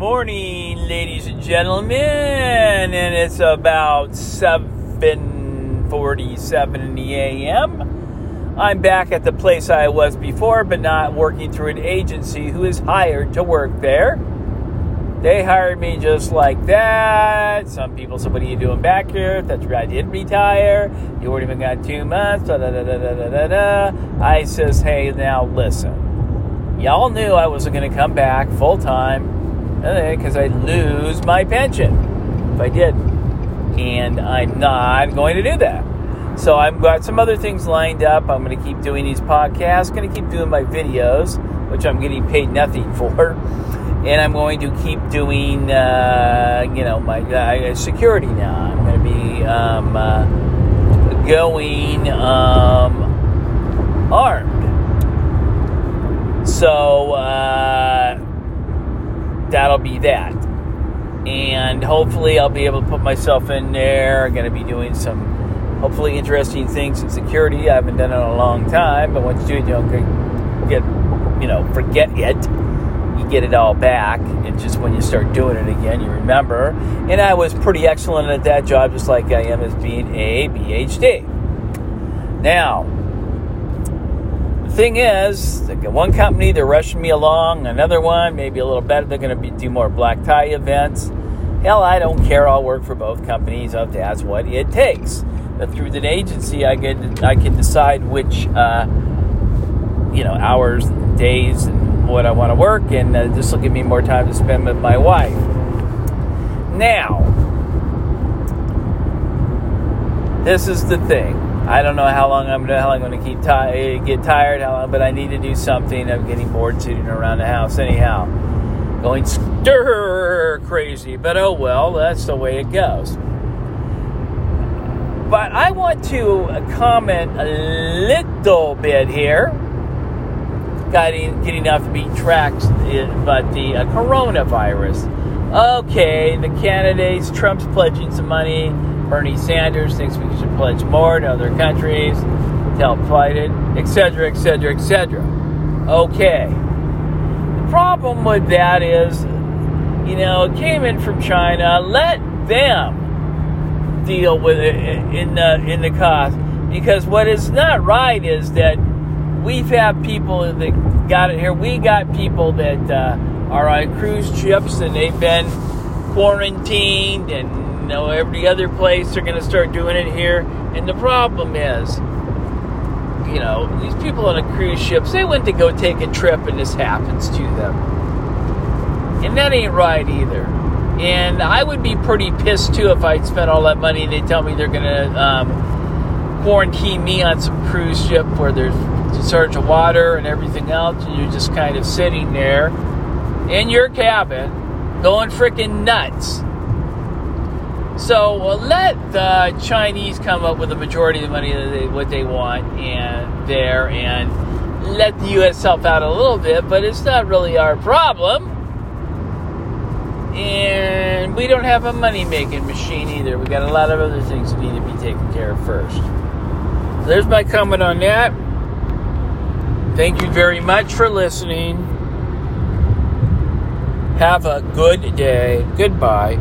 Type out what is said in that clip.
morning, ladies and gentlemen, and it's about 7:47 in the a.m. I'm back at the place I was before, but not working through an agency who is hired to work there. They hired me just like that. Some people said, "What are you doing back here?" That's right, I didn't retire. You weren't even got two months. Da, da, da, da, da, da, da. I says, "Hey, now listen. Y'all knew I wasn't going to come back full time." Because I'd lose my pension if I did. And I'm not going to do that. So I've got some other things lined up. I'm going to keep doing these podcasts, going to keep doing my videos, which I'm getting paid nothing for. And I'm going to keep doing, uh, you know, my uh, security now. I'm going to be um, uh, going um, armed. So, uh, that'll be that. And hopefully, I'll be able to put myself in there. I'm going to be doing some hopefully interesting things in security. I haven't done it in a long time, but once you do it, you don't get, you know, forget it. You get it all back. It's just when you start doing it again, you remember. And I was pretty excellent at that job, just like I am as being a PhD. Now, thing is, one company they're rushing me along, another one maybe a little better. They're going to do more black tie events. Hell, I don't care. I'll work for both companies. If that's what it takes. But through the agency, I get I can decide which uh, you know hours, days, and what I want to work, and uh, this will give me more time to spend with my wife. Now, this is the thing I don't know how long I'm how long I'm going to keep ti- get tired, how long, but I need to do something. I'm getting bored sitting around the house anyhow, going stir crazy. But oh well, that's the way it goes. But I want to comment a little bit here, getting getting off the beat tracks, but the uh, coronavirus. Okay, the candidates, Trump's pledging some money. Bernie Sanders thinks we should pledge more to other countries to help fight it, etc., etc., etc. Okay. The problem with that is, you know, it came in from China. Let them deal with it in the in the cost, because what is not right is that we've had people that got it here. We got people that uh, are on cruise ships and they've been quarantined and know, every other place they're going to start doing it here. And the problem is, you know, these people on a cruise ships, they went to go take a trip and this happens to them. And that ain't right either. And I would be pretty pissed too if I spent all that money and they tell me they're going to um, quarantine me on some cruise ship where there's a surge of water and everything else, and you're just kind of sitting there in your cabin going freaking nuts so uh, let the Chinese come up with the majority of the money that they, what they want and there, and let the U.S. help out a little bit, but it's not really our problem. And we don't have a money making machine either. We got a lot of other things that need to be taken care of first. So there's my comment on that. Thank you very much for listening. Have a good day. Goodbye.